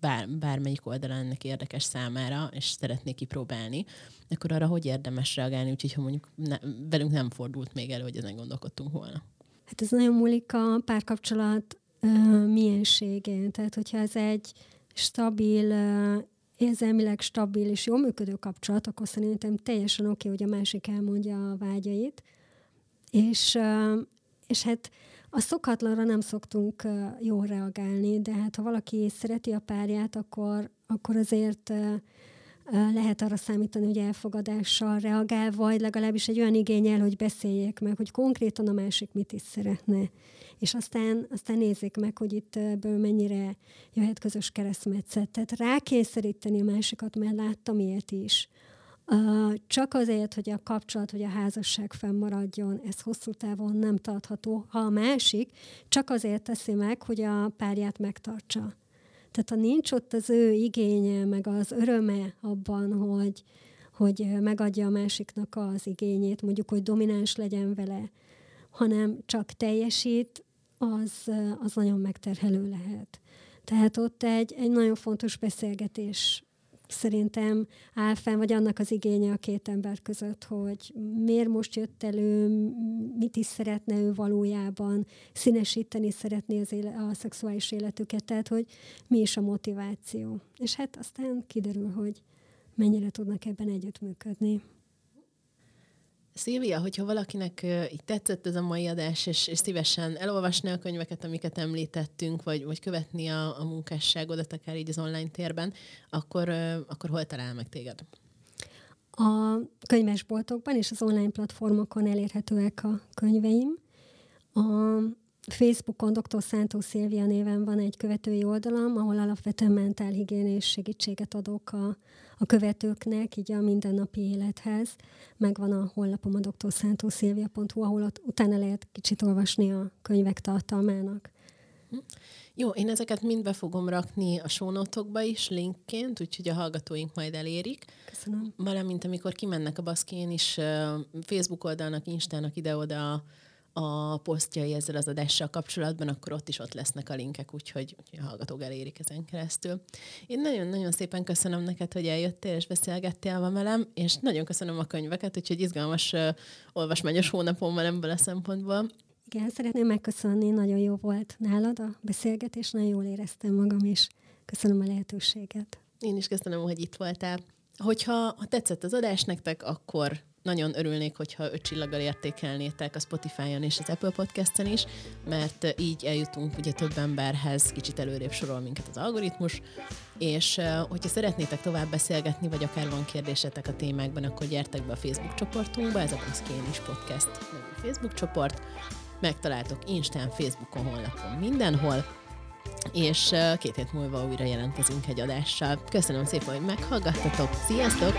A: bár, bármelyik oldalon ennek érdekes számára, és szeretné kipróbálni, akkor arra hogy érdemes reagálni, úgyhogy ha mondjuk ne, velünk nem fordult még elő, hogy ezen gondolkodtunk volna.
B: Hát ez nagyon múlik a párkapcsolat uh, mienségén. Tehát, hogyha ez egy stabil, uh, érzelmileg stabil és jól működő kapcsolat, akkor szerintem teljesen oké, okay, hogy a másik elmondja a vágyait. És, és hát a szokatlanra nem szoktunk jól reagálni, de hát ha valaki szereti a párját, akkor, akkor azért lehet arra számítani, hogy elfogadással reagál, vagy legalábbis egy olyan igényel, hogy beszéljék meg, hogy konkrétan a másik mit is szeretne. És aztán, aztán nézzék meg, hogy itt ebből mennyire jöhet közös keresztmetszet. Tehát rákényszeríteni a másikat, mert láttam ilyet is, csak azért, hogy a kapcsolat vagy a házasság fennmaradjon, ez hosszú távon nem tartható. Ha a másik csak azért teszi meg, hogy a párját megtartsa. Tehát ha nincs ott az ő igénye, meg az öröme abban, hogy, hogy megadja a másiknak az igényét, mondjuk, hogy domináns legyen vele, hanem csak teljesít, az, az nagyon megterhelő lehet. Tehát ott egy, egy nagyon fontos beszélgetés szerintem áll fenn, vagy annak az igénye a két ember között, hogy miért most jött elő, mit is szeretne ő valójában, színesíteni szeretné az éle, a szexuális életüket, tehát hogy mi is a motiváció. És hát aztán kiderül, hogy mennyire tudnak ebben együttműködni.
A: Szilvia, hogyha valakinek így tetszett ez a mai adás, és, és szívesen elolvasni a könyveket, amiket említettünk, vagy, vagy követni a, a munkásságodat, akár így az online térben, akkor, akkor hol talál meg téged?
B: A könyvesboltokban és az online platformokon elérhetőek a könyveim. A Facebookon Dr. Szántó Szilvia néven van egy követői oldalam, ahol alapvetően mentálhigiénés segítséget adok a, a követőknek, így a mindennapi élethez. Megvan a honlapom a drszántószilvia.hu, ahol ott utána lehet kicsit olvasni a könyvek tartalmának.
A: Jó, én ezeket mind be fogom rakni a sónotokba is linkként, úgyhogy a hallgatóink majd elérik.
B: Köszönöm.
A: Valamint amikor kimennek a baszki, én is Facebook oldalnak, Instának ide-oda a posztjai ezzel az adással kapcsolatban, akkor ott is ott lesznek a linkek, úgyhogy, úgyhogy a hallgatók elérik ezen keresztül. Én nagyon-nagyon szépen köszönöm neked, hogy eljöttél és beszélgettél velem, és nagyon köszönöm a könyveket, úgyhogy izgalmas uh, olvasmányos hónapom van ebből a szempontból.
B: Igen, szeretném megköszönni, nagyon jó volt nálad a beszélgetés, nagyon jól éreztem magam, és köszönöm a lehetőséget.
A: Én is köszönöm, hogy itt voltál. Hogyha ha tetszett az adás nektek, akkor nagyon örülnék, hogyha öt csillaggal értékelnétek a Spotify-on és az Apple Podcast-en is, mert így eljutunk ugye több emberhez, kicsit előrébb sorol minket az algoritmus, és hogyha szeretnétek tovább beszélgetni, vagy akár van kérdésetek a témákban, akkor gyertek be a Facebook csoportunkba, ez a Puszkén is Podcast nevű Facebook csoport, megtaláltok Instán, Facebookon, honlapon, mindenhol, és két hét múlva újra jelentkezünk egy adással. Köszönöm szépen, hogy meghallgattatok, sziasztok!